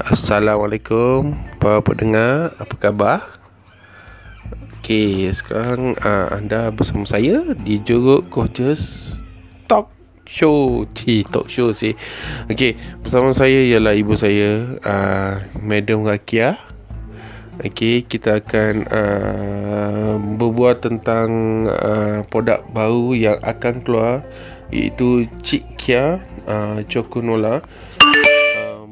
Assalamualaikum. Para pendengar? Apa khabar? Okey Sekarang uh, Anda bersama saya Di Juruk Gorgeous Talk Show. Cik Talk Show sih. Okey Bersama saya Ialah ibu saya uh, Madam Rakia. Okey Kita akan uh, Berbual tentang uh, Produk baru Yang akan keluar Iaitu Cik Kia uh, Choconola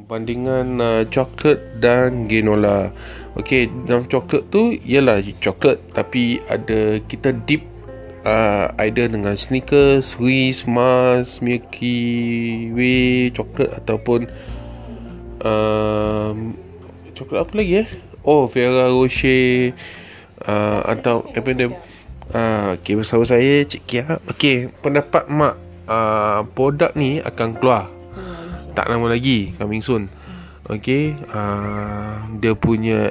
bandingan uh, coklat dan granola. Okey, dalam coklat tu ialah coklat tapi ada kita dip uh, either dengan Snickers, Reese, Mars, Milky Way, coklat ataupun um, coklat apa lagi eh? Oh, Ferrero Rocher uh, atau apa ni? Uh, okay, bersama saya Cik Kia Okay, pendapat mak uh, Produk ni akan keluar tak lama lagi coming soon okey uh, dia punya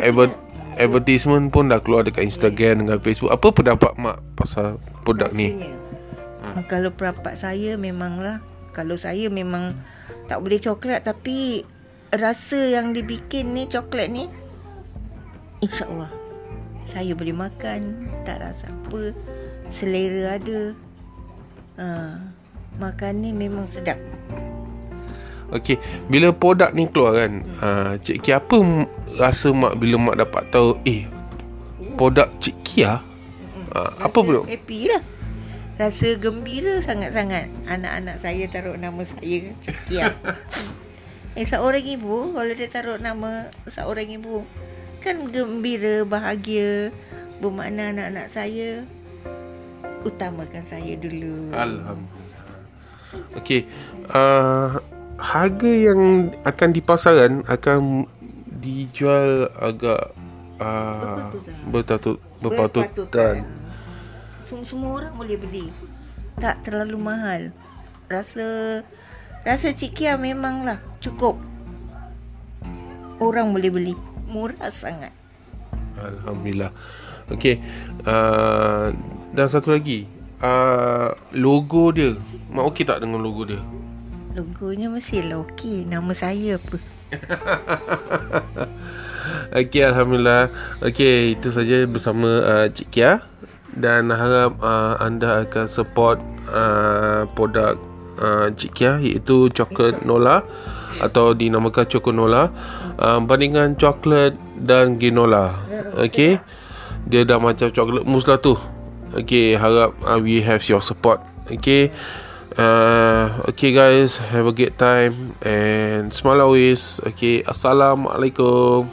adver- advertisement pun dah keluar dekat Instagram dengan Facebook. Apa pendapat mak pasal produk ni? Hmm. kalau pendapat saya memanglah kalau saya memang tak boleh coklat tapi rasa yang dibikin ni coklat ni insyaallah saya boleh makan. Tak rasa apa selera ada. Uh, makan ni memang sedap Okey, bila produk ni keluar kan, uh, Cik Kia apa rasa mak bila mak dapat tahu eh produk Cik Kia? Uh, apa pula? Happy lah. Rasa gembira sangat-sangat. Anak-anak saya taruh nama saya Cik Kia. eh seorang ibu kalau dia taruh nama seorang ibu kan gembira, bahagia. Bermakna anak-anak saya utamakan saya dulu. Alhamdulillah. Okey, uh, harga yang akan di pasaran akan dijual agak uh, berpatut berpatutan. Semua, semua orang boleh beli. Tak terlalu mahal. Rasa rasa Cik Kia memanglah cukup. Orang boleh beli. Murah sangat. Alhamdulillah. Okey. Uh, dan satu lagi. Uh, logo dia. Mak okey tak dengan logo dia? Logonya mestilah okey. Nama saya apa? Okey, Alhamdulillah. Okey, itu saja bersama uh, Cik Kia. Dan harap uh, anda akan support uh, produk uh, Cik Kia iaitu coklat Nola atau dinamakan Choconola uh, bandingan coklat dan granola. Okey. Dia dah macam coklat mousse lah tu. Okey, harap uh, we have your support. Okey. Uh, okay guys, have a good time and smile always. Okay, assalamualaikum.